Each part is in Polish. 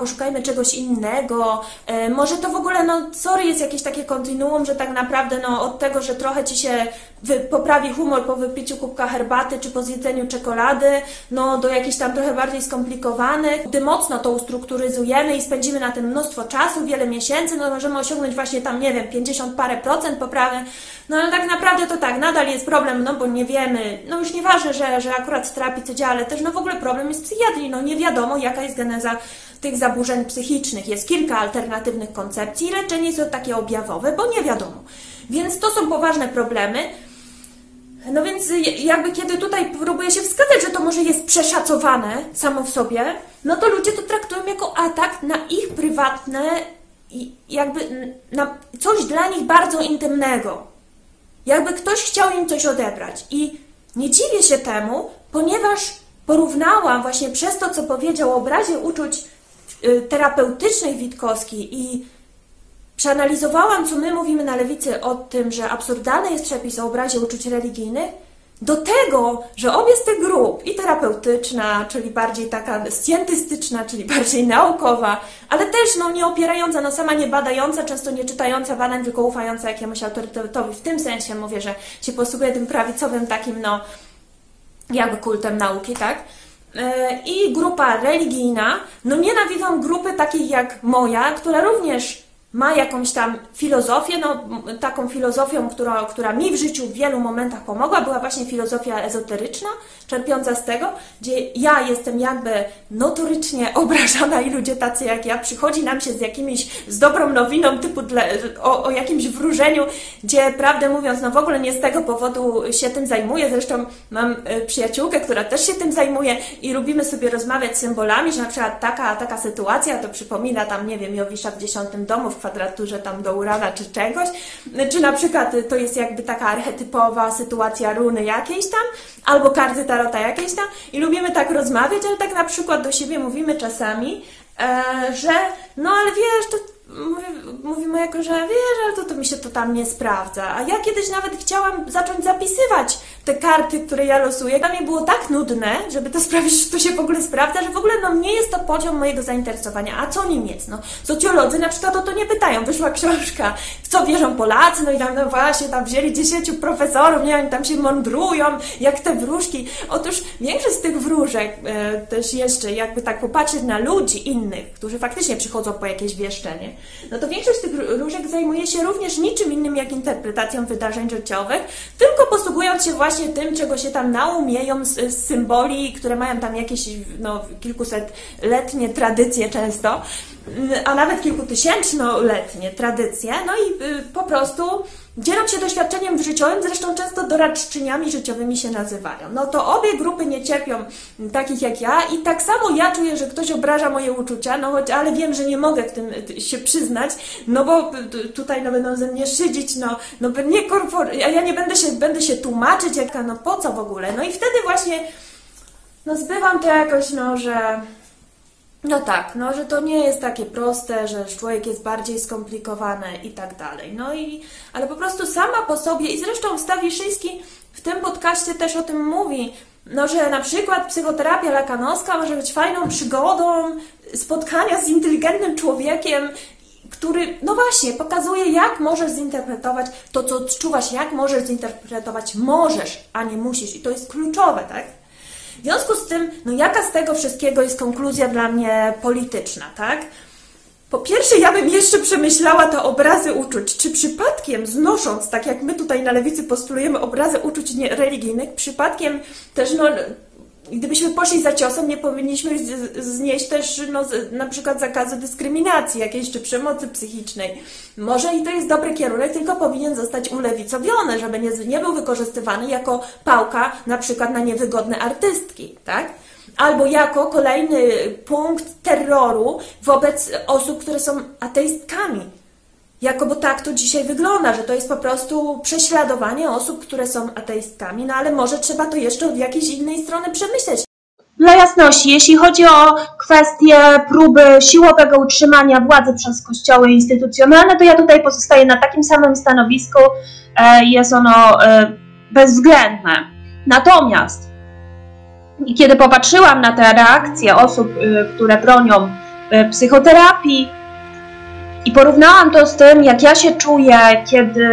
poszukajmy czegoś innego, e, może to w ogóle, no sorry, jest jakieś takie kontinuum, że tak naprawdę no od tego, że trochę Ci się poprawi humor po wypiciu kubka herbaty czy po zjedzeniu czekolady, no do jakichś tam trochę bardziej skomplikowanych, gdy mocno to ustrukturyzujemy i spędzimy na tym mnóstwo czasu, wiele miesięcy, no możemy osiągnąć właśnie tam, nie wiem, 50 parę procent poprawy, no ale tak naprawdę to tak, nadal jest problem, no bo nie wiemy, no już nieważne, że, że akurat terapii co działa, ale też no w ogóle problem jest psychiatrii, no nie wiadomo jaka jest geneza tych zaburzeń psychicznych. Jest kilka alternatywnych koncepcji leczenie jest takie objawowe, bo nie wiadomo. Więc to są poważne problemy. No więc jakby kiedy tutaj próbuje się wskazać, że to może jest przeszacowane samo w sobie, no to ludzie to traktują jako atak na ich prywatne jakby na coś dla nich bardzo intymnego. Jakby ktoś chciał im coś odebrać. I nie dziwię się temu, ponieważ porównałam właśnie przez to, co powiedział o obrazie uczuć y, terapeutycznej Witkowski i przeanalizowałam, co my mówimy na lewicy o tym, że absurdalny jest przepis o obrazie uczuć religijnych, do tego, że obie z tych grup, i terapeutyczna, czyli bardziej taka scjentystyczna, czyli bardziej naukowa, ale też no, nie opierająca, no sama nie badająca, często nie czytająca badań, tylko ufająca jakiemuś autorytetowi. W tym sensie mówię, że się posługuje tym prawicowym takim, no, jakby kultem nauki, tak? E, I grupa religijna, no nienawidzą grupy takiej jak moja, która również ma jakąś tam filozofię, no taką filozofią, która, która mi w życiu w wielu momentach pomogła, była właśnie filozofia ezoteryczna, czerpiąca z tego, gdzie ja jestem jakby notorycznie obrażana i ludzie tacy jak ja, przychodzi nam się z jakimiś, z dobrą nowiną typu o, o jakimś wróżeniu, gdzie prawdę mówiąc, no w ogóle nie z tego powodu się tym zajmuję, zresztą mam e, przyjaciółkę, która też się tym zajmuje i lubimy sobie rozmawiać symbolami, że na przykład taka, taka sytuacja to przypomina tam, nie wiem, Jowisza w dziesiątym domu, kwadraturze tam do urana czy czegoś, czy na przykład to jest jakby taka archetypowa sytuacja runy jakiejś tam, albo karty tarota jakieś tam i lubimy tak rozmawiać, ale tak na przykład do siebie mówimy czasami, e, że no ale wiesz, to mówimy jako, że wiesz, ale to, to mi się to tam nie sprawdza. A ja kiedyś nawet chciałam zacząć zapisywać te karty, które ja losuję. Dla mnie było tak nudne, żeby to sprawić, że to się w ogóle sprawdza, że w ogóle no nie jest to poziom mojego zainteresowania. A co nim jest? No, socjolodzy na przykład o to nie pytają. Wyszła książka, w co wierzą Polacy, no i tam no właśnie, tam wzięli dziesięciu profesorów, nie wiem, tam się mądrują, jak te wróżki. Otóż większość z tych wróżek e, też jeszcze, jakby tak popatrzeć na ludzi innych, którzy faktycznie przychodzą po jakieś wieszczenie, no to większość tych różek zajmuje się również niczym innym jak interpretacją wydarzeń życiowych, tylko posługując się właśnie tym, czego się tam naumieją z, z symboli, które mają tam jakieś no, kilkusetletnie tradycje często, a nawet kilkutysięcznoletnie tradycje, no i y, po prostu dzielą się doświadczeniem życiowym, zresztą często doradczyniami życiowymi się nazywają. No to obie grupy nie cierpią takich jak ja i tak samo ja czuję, że ktoś obraża moje uczucia, no choć, ale wiem, że nie mogę w tym się przyznać, no bo tutaj no, będą ze mnie szydzić, no, no nie korpor... ja nie będę się, będę się tłumaczyć, jaka, no po co w ogóle? No i wtedy właśnie no zbywam to jakoś, no, że no tak, no że to nie jest takie proste, że człowiek jest bardziej skomplikowany i tak dalej. No i, ale po prostu sama po sobie, i zresztą Stawiszyński w tym podcaście też o tym mówi, no że na przykład psychoterapia lakanowska może być fajną przygodą spotkania z inteligentnym człowiekiem, który, no właśnie, pokazuje, jak możesz zinterpretować to, co odczuwasz, jak możesz zinterpretować możesz, a nie musisz. I to jest kluczowe, tak? W związku z tym, no jaka z tego wszystkiego jest konkluzja dla mnie polityczna, tak? Po pierwsze, ja bym jeszcze przemyślała te obrazy uczuć. Czy przypadkiem znosząc, tak jak my tutaj na lewicy postulujemy obrazy uczuć religijnych, przypadkiem też no, gdybyśmy poszli za ciosem, nie powinniśmy znieść też no, na przykład zakazu dyskryminacji jakiejś czy przemocy psychicznej. Może i to jest dobry kierunek, tylko powinien zostać ulewicowiony, żeby nie, nie był wykorzystywany jako pałka na przykład na niewygodne artystki, tak? Albo jako kolejny punkt terroru wobec osób, które są ateistkami jako, bo tak to dzisiaj wygląda, że to jest po prostu prześladowanie osób, które są ateistkami, no ale może trzeba to jeszcze od jakiejś innej strony przemyśleć. Dla jasności, jeśli chodzi o kwestię próby siłowego utrzymania władzy przez kościoły instytucjonalne, to ja tutaj pozostaję na takim samym stanowisku. E, jest ono e, bezwzględne. Natomiast kiedy popatrzyłam na te reakcje osób, e, które bronią psychoterapii. I porównałam to z tym, jak ja się czuję, kiedy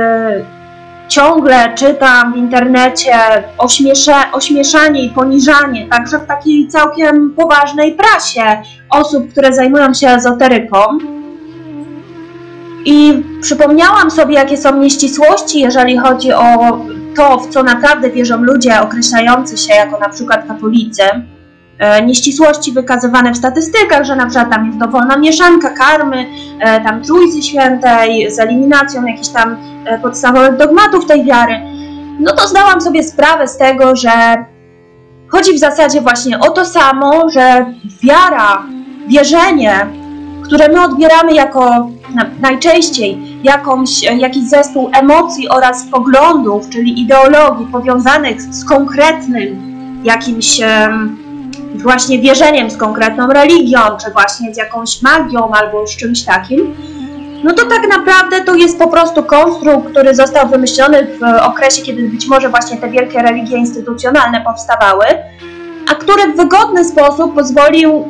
ciągle czytam w internecie ośmiesza, ośmieszanie i poniżanie, także w takiej całkiem poważnej prasie osób, które zajmują się ezoteryką. I przypomniałam sobie, jakie są nieścisłości, jeżeli chodzi o to, w co naprawdę wierzą ludzie określający się jako na przykład katolicy. E, nieścisłości wykazywane w statystykach, że na przykład tam jest dowolna mieszanka karmy, e, tam trójcy świętej z eliminacją jakichś tam e, podstawowych dogmatów tej wiary, no to zdałam sobie sprawę z tego, że chodzi w zasadzie właśnie o to samo, że wiara, wierzenie, które my odbieramy jako najczęściej jakąś, jakiś zespół emocji oraz poglądów, czyli ideologii powiązanych z konkretnym jakimś właśnie wierzeniem, z konkretną religią, czy właśnie z jakąś magią albo z czymś takim, no to tak naprawdę to jest po prostu konstrukt, który został wymyślony w okresie, kiedy być może właśnie te wielkie religie instytucjonalne powstawały, a który w wygodny sposób pozwolił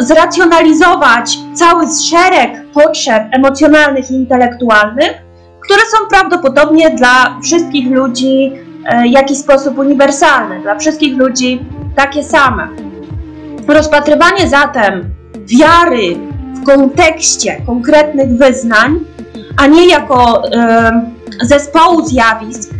zracjonalizować cały szereg potrzeb emocjonalnych i intelektualnych, które są prawdopodobnie dla wszystkich ludzi e, w jakiś sposób uniwersalne, dla wszystkich ludzi takie same. Rozpatrywanie zatem wiary w kontekście konkretnych wyznań, a nie jako e, zespołu zjawisk,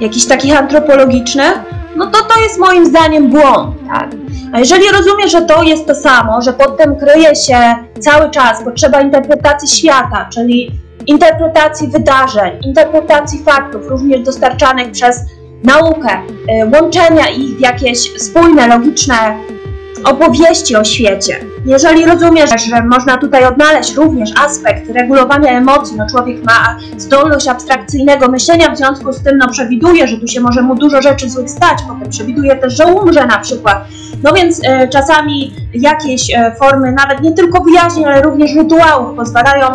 jakichś takich antropologicznych, no to to jest moim zdaniem błąd. Tak? A jeżeli rozumiem, że to jest to samo, że pod tym kryje się cały czas potrzeba interpretacji świata, czyli interpretacji wydarzeń, interpretacji faktów, również dostarczanych przez naukę, y, łączenia ich w jakieś spójne, logiczne opowieści o świecie. Jeżeli rozumiesz, że można tutaj odnaleźć również aspekt regulowania emocji, no człowiek ma zdolność abstrakcyjnego myślenia, w związku z tym no przewiduje, że tu się może mu dużo rzeczy złych stać, potem przewiduje też, że umrze na przykład. No więc e, czasami jakieś e, formy, nawet nie tylko wyjaśnień, ale również rytuałów pozwalają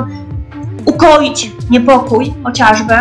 ukoić niepokój chociażby.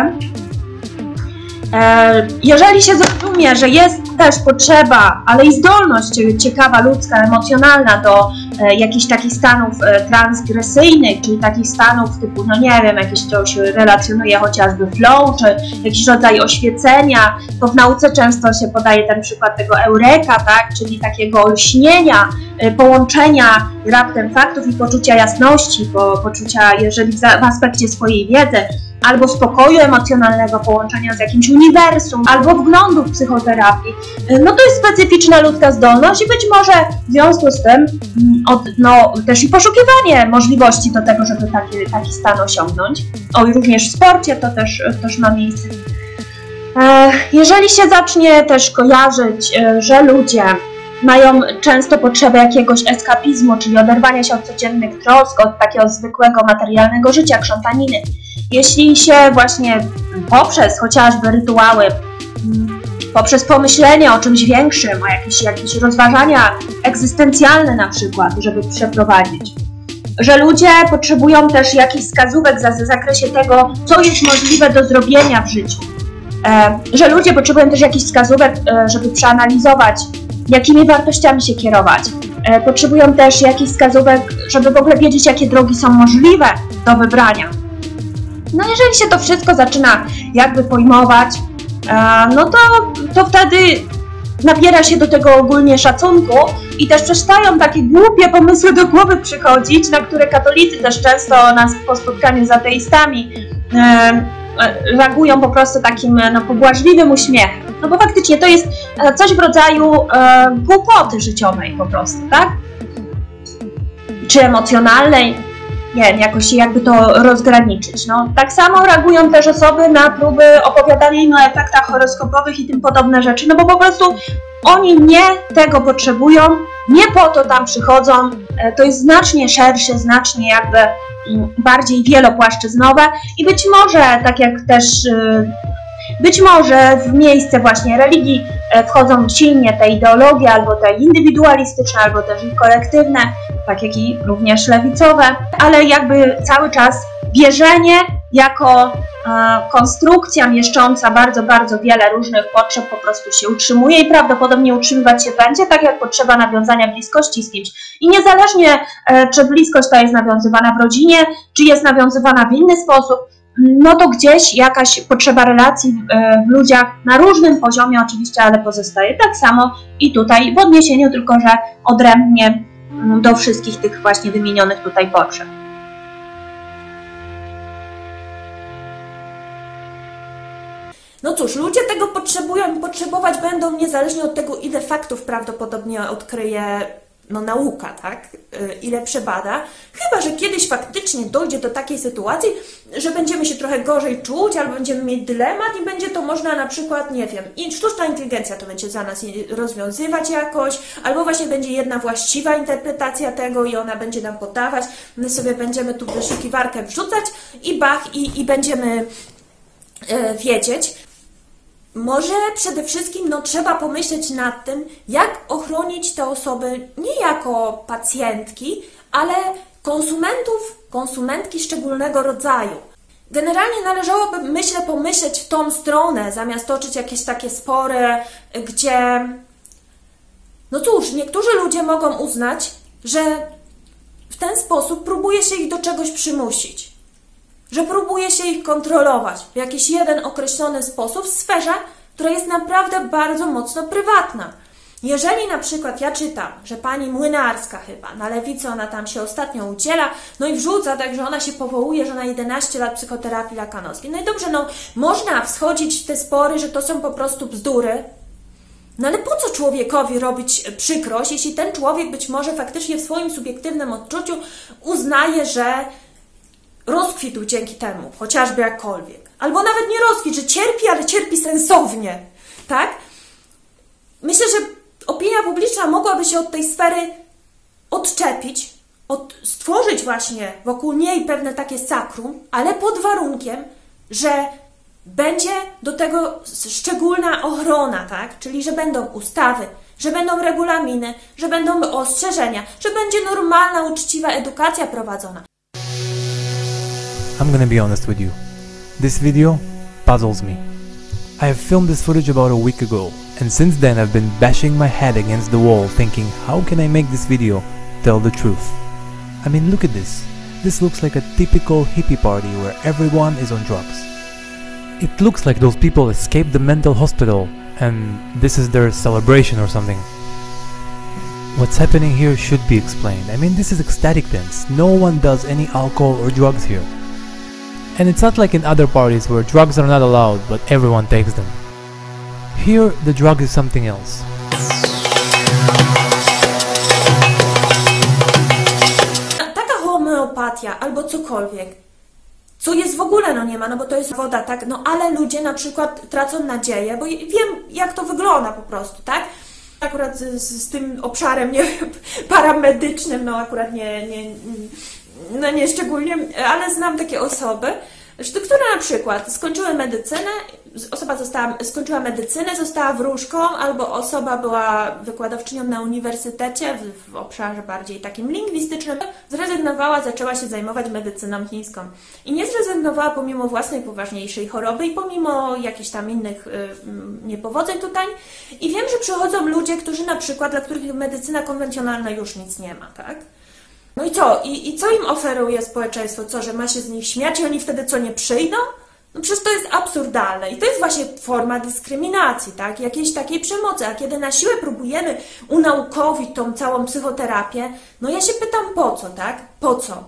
E, jeżeli się zrozumie, że jest też potrzeba, ale i zdolność ciekawa, ludzka, emocjonalna do e, jakichś takich stanów e, transgresyjnych, czyli takich stanów typu, no nie wiem, jakieś coś relacjonuje chociażby flow, czy jakiś rodzaj oświecenia, to w nauce często się podaje ten przykład tego eureka, tak, czyli takiego olśnienia, połączenia raptem faktów i poczucia jasności, po, poczucia, jeżeli w aspekcie swojej wiedzy, albo spokoju emocjonalnego, połączenia z jakimś uniwersum, albo wglądu w psychoterapii. No to jest specyficzna ludzka zdolność i być może w związku z tym mm, od, no, też i poszukiwanie możliwości do tego, żeby taki, taki stan osiągnąć. O, i również w sporcie to też, też ma miejsce. E, jeżeli się zacznie też kojarzyć, e, że ludzie mają często potrzebę jakiegoś eskapizmu, czyli oderwania się od codziennych trosk, od takiego zwykłego materialnego życia, krzątaniny, jeśli się właśnie poprzez chociażby rytuały, mm, poprzez pomyślenie o czymś większym, o jakieś, jakieś rozważania egzystencjalne na przykład, żeby przeprowadzić, że ludzie potrzebują też jakichś wskazówek w zakresie tego, co jest możliwe do zrobienia w życiu. E, że ludzie potrzebują też jakichś wskazówek, e, żeby przeanalizować, jakimi wartościami się kierować. E, potrzebują też jakichś wskazówek, żeby w ogóle wiedzieć, jakie drogi są możliwe do wybrania. No jeżeli się to wszystko zaczyna jakby pojmować, e, no to, to wtedy nabiera się do tego ogólnie szacunku i też przestają takie głupie pomysły do głowy przychodzić, na które katolicy też często nas po spotkaniu z ateistami e, reagują po prostu takim no, pobłażliwym uśmiechem. No bo faktycznie to jest e, coś w rodzaju e, głupoty życiowej po prostu, tak? Czy emocjonalnej, wiem, jakoś jakby to rozgraniczyć. No, tak samo reagują też osoby na próby opowiadania o efektach horoskopowych i tym podobne rzeczy, no bo po prostu oni nie tego potrzebują, nie po to tam przychodzą, e, to jest znacznie szersze, znacznie jakby mm, bardziej wielopłaszczyznowe i być może, tak jak też y, być może w miejsce właśnie religii e, wchodzą silnie te ideologie, albo te indywidualistyczne, albo też i kolektywne, tak jak i również lewicowe, ale jakby cały czas wierzenie jako e, konstrukcja mieszcząca bardzo, bardzo wiele różnych potrzeb po prostu się utrzymuje i prawdopodobnie utrzymywać się będzie, tak jak potrzeba nawiązania bliskości z kimś. I niezależnie, e, czy bliskość ta jest nawiązywana w rodzinie, czy jest nawiązywana w inny sposób, no to gdzieś jakaś potrzeba relacji e, w ludziach na różnym poziomie oczywiście, ale pozostaje. Tak samo i tutaj w odniesieniu tylko, że odrębnie mm, do wszystkich tych właśnie wymienionych tutaj potrzeb. No cóż, ludzie tego potrzebują i potrzebować będą niezależnie od tego, ile faktów prawdopodobnie odkryje no, nauka, tak? Y, ile przebada. Chyba, że kiedyś faktycznie dojdzie do takiej sytuacji, że będziemy się trochę gorzej czuć, albo będziemy mieć dylemat i będzie to można na przykład, nie wiem, sztuczna inteligencja to będzie za nas rozwiązywać jakoś, albo właśnie będzie jedna właściwa interpretacja tego i ona będzie nam podawać. My sobie będziemy tu wyszukiwarkę wrzucać i bach, i, i będziemy e, wiedzieć. Może przede wszystkim no, trzeba pomyśleć nad tym, jak ochronić te osoby nie jako pacjentki, ale konsumentów, konsumentki szczególnego rodzaju. Generalnie należałoby, myślę, pomyśleć w tą stronę, zamiast toczyć jakieś takie spory, gdzie, no cóż, niektórzy ludzie mogą uznać, że w ten sposób próbuje się ich do czegoś przymusić że próbuje się ich kontrolować w jakiś jeden określony sposób w sferze, która jest naprawdę bardzo mocno prywatna. Jeżeli na przykład ja czytam, że pani Młynarska chyba, na lewicy ona tam się ostatnio udziela, no i wrzuca tak, że ona się powołuje, że na 11 lat psychoterapii lakanowskiej. No i dobrze, no można wschodzić w te spory, że to są po prostu bzdury, no ale po co człowiekowi robić przykrość, jeśli ten człowiek być może faktycznie w swoim subiektywnym odczuciu uznaje, że rozkwitł dzięki temu, chociażby jakkolwiek. Albo nawet nie rozkwit, że cierpi, ale cierpi sensownie, tak? Myślę, że opinia publiczna mogłaby się od tej sfery odczepić, od, stworzyć właśnie wokół niej pewne takie sakrum, ale pod warunkiem, że będzie do tego szczególna ochrona, tak? Czyli, że będą ustawy, że będą regulaminy, że będą ostrzeżenia, że będzie normalna, uczciwa edukacja prowadzona. I'm gonna be honest with you. This video puzzles me. I have filmed this footage about a week ago, and since then I've been bashing my head against the wall thinking how can I make this video tell the truth. I mean look at this. This looks like a typical hippie party where everyone is on drugs. It looks like those people escaped the mental hospital and this is their celebration or something. What's happening here should be explained. I mean, this is ecstatic dance. No one does any alcohol or drugs here. And it's not like in other parties where drugs are not allowed, but everyone takes them. Here, the drug is something else. Taka homeopatia albo cokolwiek, co jest w ogóle, no nie ma, no bo to jest woda, tak, no ale ludzie na przykład tracą nadzieję, bo wiem jak to wygląda po prostu, tak? Akurat z, z tym obszarem, nie paramedycznym, no akurat nie, nie, no nie szczególnie, ale znam takie osoby, które na przykład skończyły medycynę, osoba została, skończyła medycynę, została wróżką, albo osoba była wykładowczynią na uniwersytecie w, w obszarze bardziej takim lingwistycznym, zrezygnowała, zaczęła się zajmować medycyną chińską. I nie zrezygnowała pomimo własnej poważniejszej choroby i pomimo jakichś tam innych y, niepowodzeń tutaj. I wiem, że przychodzą ludzie, którzy na przykład, dla których medycyna konwencjonalna już nic nie ma, tak? No i co? I, I co im oferuje społeczeństwo? Co, że ma się z nich śmiać i oni wtedy co, nie przyjdą? No przecież to jest absurdalne i to jest właśnie forma dyskryminacji, tak? Jakiejś takiej przemocy. A kiedy na siłę próbujemy unaukowić tą całą psychoterapię, no ja się pytam po co, tak? Po co?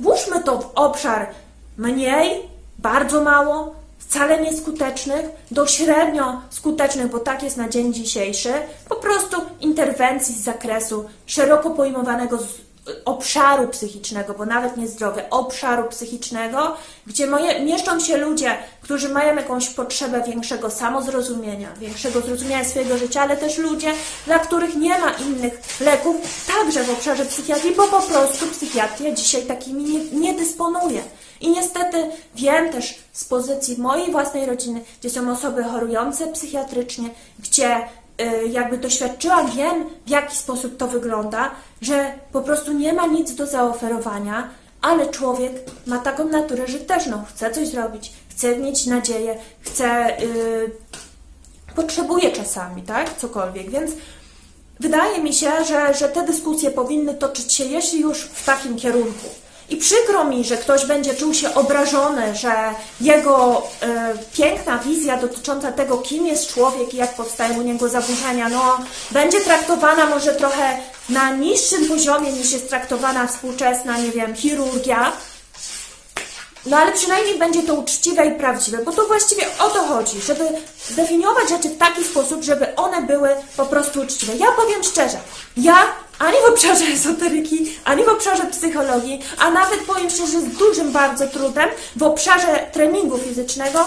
Włóżmy to w obszar mniej, bardzo mało, wcale nieskutecznych, do średnio skutecznych, bo tak jest na dzień dzisiejszy, po prostu interwencji z zakresu szeroko pojmowanego obszaru psychicznego, bo nawet nie zdrowy, obszaru psychicznego, gdzie moje, mieszczą się ludzie, którzy mają jakąś potrzebę większego samozrozumienia, większego zrozumienia swojego życia, ale też ludzie, dla których nie ma innych leków, także w obszarze psychiatrii, bo po prostu psychiatria dzisiaj takimi nie, nie dysponuje. I niestety wiem też z pozycji mojej własnej rodziny, gdzie są osoby chorujące psychiatrycznie, gdzie jakby doświadczyła, wiem w jaki sposób to wygląda, że po prostu nie ma nic do zaoferowania, ale człowiek ma taką naturę, też no, chce coś zrobić, chce mieć nadzieję, chce, yy, potrzebuje czasami, tak, cokolwiek, więc wydaje mi się, że, że te dyskusje powinny toczyć się, jeśli już w takim kierunku. I przykro mi, że ktoś będzie czuł się obrażony, że jego e, piękna wizja dotycząca tego, kim jest człowiek i jak powstają u niego zaburzenia, no, będzie traktowana może trochę na niższym poziomie niż jest traktowana współczesna, nie wiem, chirurgia. No ale przynajmniej będzie to uczciwe i prawdziwe, bo to właściwie o to chodzi, żeby zdefiniować rzeczy w taki sposób, żeby one były po prostu uczciwe. Ja powiem szczerze, ja ani w obszarze esoteryki, ani w obszarze psychologii, a nawet powiem szczerze, z dużym bardzo trudem w obszarze treningu fizycznego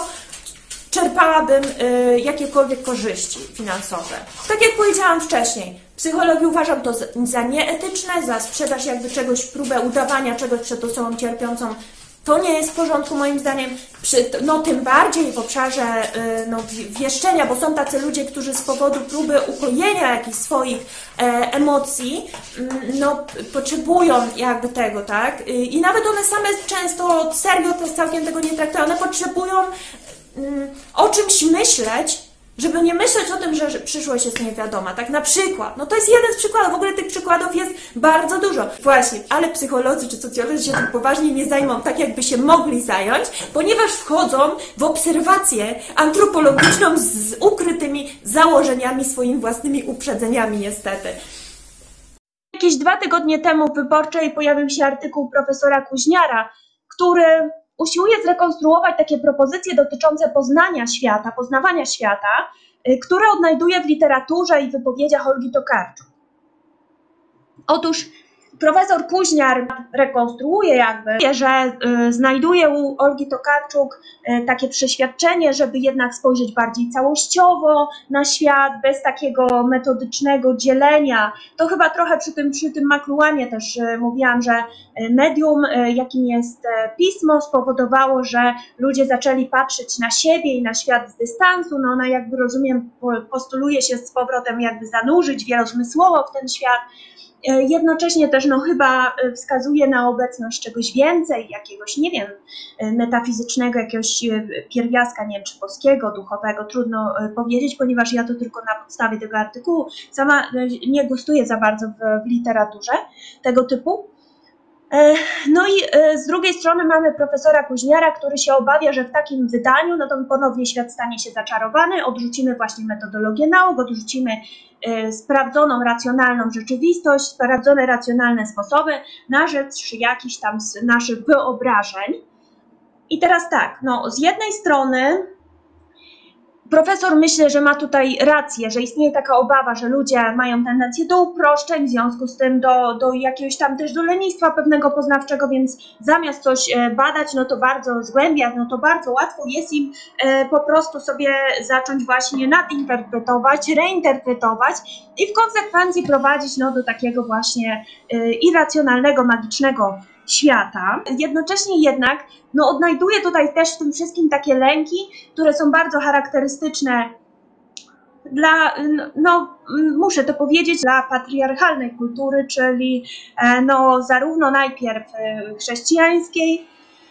czerpałabym y, jakiekolwiek korzyści finansowe. Tak jak powiedziałam wcześniej, psychologii uważam to za, za nieetyczne, za sprzedaż jakby czegoś, próbę udawania czegoś przed osobą cierpiącą to nie jest w porządku moim zdaniem, przy, no tym bardziej w obszarze y, no, wieszczenia, bo są tacy ludzie, którzy z powodu próby ukojenia jakichś swoich e, emocji, mm, no potrzebują jakby tego, tak? Y, I nawet one same często serio to całkiem tego nie traktują, one potrzebują mm, o czymś myśleć, żeby nie myśleć o tym, że, przyszłość jest niewiadoma. Tak na przykład. No to jest jeden z przykładów. W ogóle tych przykładów jest bardzo dużo. Właśnie, ale psycholodzy czy socjolodzy się tym poważnie nie zajmą tak, jakby się mogli zająć, ponieważ wchodzą w obserwację antropologiczną z ukrytymi założeniami, swoimi własnymi uprzedzeniami niestety. Jakieś dwa tygodnie temu w Wyborczej pojawił się artykuł profesora Kuźniara, który usiłuje zrekonstruować takie propozycje dotyczące poznania świata, poznawania świata, y, które odnajduje w literaturze i wypowiedziach Olgi Tokarczuk. Otóż profesor Kuźniar rekonstruuje jakby, że y, znajduje u Olgi Tokarczuk y, takie przeświadczenie, żeby jednak spojrzeć bardziej całościowo na świat, bez takiego metodycznego dzielenia. To chyba trochę przy tym, przy tym Makluanie też y, mówiłam, że medium, jakim jest pismo, spowodowało, że ludzie zaczęli patrzeć na siebie i na świat z dystansu. No ona jakby rozumiem, postuluje się z powrotem jakby zanurzyć wielozmysłowo w ten świat. E, jednocześnie też no, chyba e, wskazuje na obecność czegoś więcej, jakiegoś, nie wiem, e, metafizycznego, jakiegoś pierwiastka, nie wiem, czy polskiego, duchowego, trudno powiedzieć, ponieważ ja to tylko na podstawie tego artykułu sama nie gustuję za bardzo w, w literaturze tego typu. E, no i e, z drugiej strony mamy profesora Kuźniara, który się obawia, że w takim wydaniu, no to ponownie świat stanie się zaczarowany, odrzucimy właśnie metodologię nauk, odrzucimy e, sprawdzoną, racjonalną rzeczywistość, sprawdzone, racjonalne sposoby na rzecz jakichś tam naszych wyobrażeń. I teraz tak, no z jednej strony Profesor myślę, że ma tutaj rację, że istnieje taka obawa, że ludzie mają tendencję do uproszczeń, w związku z tym do, do jakiegoś tam też do lenistwa pewnego poznawczego, więc zamiast coś e, badać, no to bardzo zgłębiać, no to bardzo łatwo jest im e, po prostu sobie zacząć właśnie nadinterpretować, reinterpretować i w konsekwencji prowadzić no, do takiego właśnie e, irracjonalnego, magicznego świata. Jednocześnie jednak no, odnajduję tutaj też w tym wszystkim takie lęki, które są bardzo charakterystyczne dla, no, muszę to powiedzieć, dla patriarchalnej kultury, czyli e, no, zarówno najpierw e, chrześcijańskiej,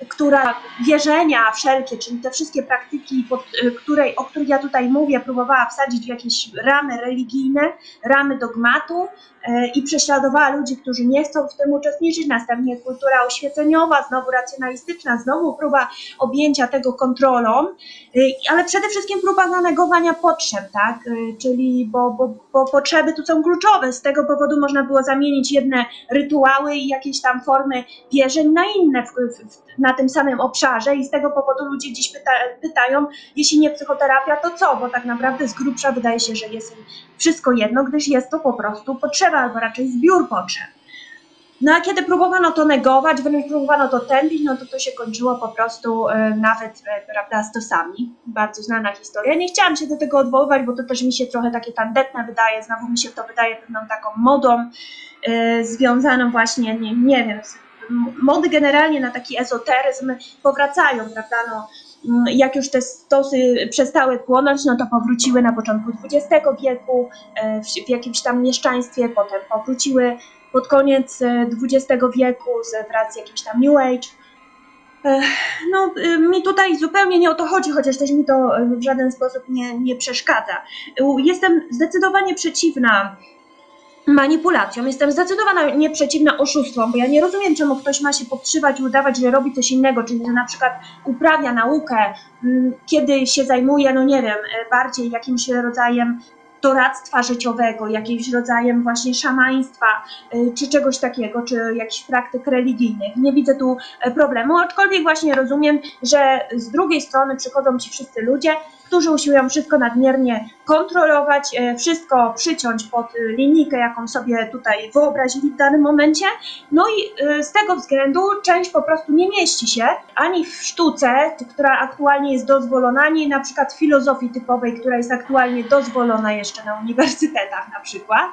która wierzenia wszelkie, czyli te wszystkie praktyki, pod, e, której, o których ja tutaj mówię, próbowała wsadzić w jakieś ramy religijne, ramy dogmatu, E, i prześladowała ludzi, którzy nie chcą w tym uczestniczyć. Następnie kultura oświeceniowa, znowu racjonalistyczna, znowu próba objęcia tego kontrolą, e, ale przede wszystkim próba zanegowania potrzeb, tak? Czyli bo, bo, bo potrzeby tu są kluczowe. Z tego powodu można było zamienić jedne rytuały i jakieś tam formy wierzeń na inne w, w, na tym samym obszarze i z tego powodu ludzie dziś pyta, pytają, jeśli nie psychoterapia, to co? Bo tak naprawdę z grubsza wydaje się, że jest wszystko jedno, gdyż jest to po prostu potrzeba, albo raczej zbiór potrzeb. No a kiedy próbowano to negować, wręcz próbowano to tępić, no to to się kończyło po prostu y, nawet, y, prawda, stosami. Bardzo znana historia. Nie chciałam się do tego odwoływać, bo to też mi się trochę takie tandetne wydaje, znowu mi się to wydaje pewną taką modą y, związaną właśnie, nie, nie wiem, mody generalnie na taki ezoteryzm powracają, prawda, no, Mm, jak już te stosy przestały płonąć, no to powróciły na początku XX wieku e, w jakimś tam mieszczaństwie, potem powróciły pod koniec e, XX wieku z, wraz z jakimś tam New Age. Ech, No, y, mi tutaj zupełnie nie o to chodzi, chociaż też mi to w żaden sposób nie, nie przeszkadza. Jestem zdecydowanie przeciwna manipulacjom, jestem zdecydowanie przeciwna oszustwom, bo ja nie rozumiem, czemu ktoś ma się podszywać i udawać, że robi coś innego, czyli że na przykład uprawia naukę, mm, kiedy się zajmuje, no nie wiem, y, bardziej jakimś rodzajem doradztwa życiowego, jakimś rodzajem właśnie szamaństwa, y, czy czegoś takiego, czy jakichś praktyk religijnych. Nie widzę tu e, problemu, aczkolwiek właśnie rozumiem, że z drugiej strony przychodzą ci wszyscy ludzie, którzy usiłują wszystko nadmiernie kontrolować, e, wszystko przyciąć pod e, linijkę, jaką sobie tutaj wyobrazili w danym momencie. No i z tego względu część po prostu nie mieści się ani w sztuce, która aktualnie jest dozwolona, ani na przykład w filozofii typowej, która jest aktualnie dozwolona jeszcze na uniwersytetach na przykład.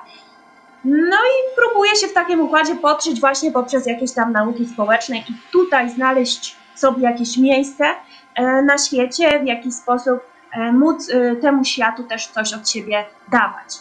No i próbuje się w takim układzie potrzeć właśnie poprzez jakieś tam nauki społeczne i tutaj znaleźć sobie jakieś miejsce e, na świecie, w jakiś sposób e, móc e, temu światu też coś od siebie dawać.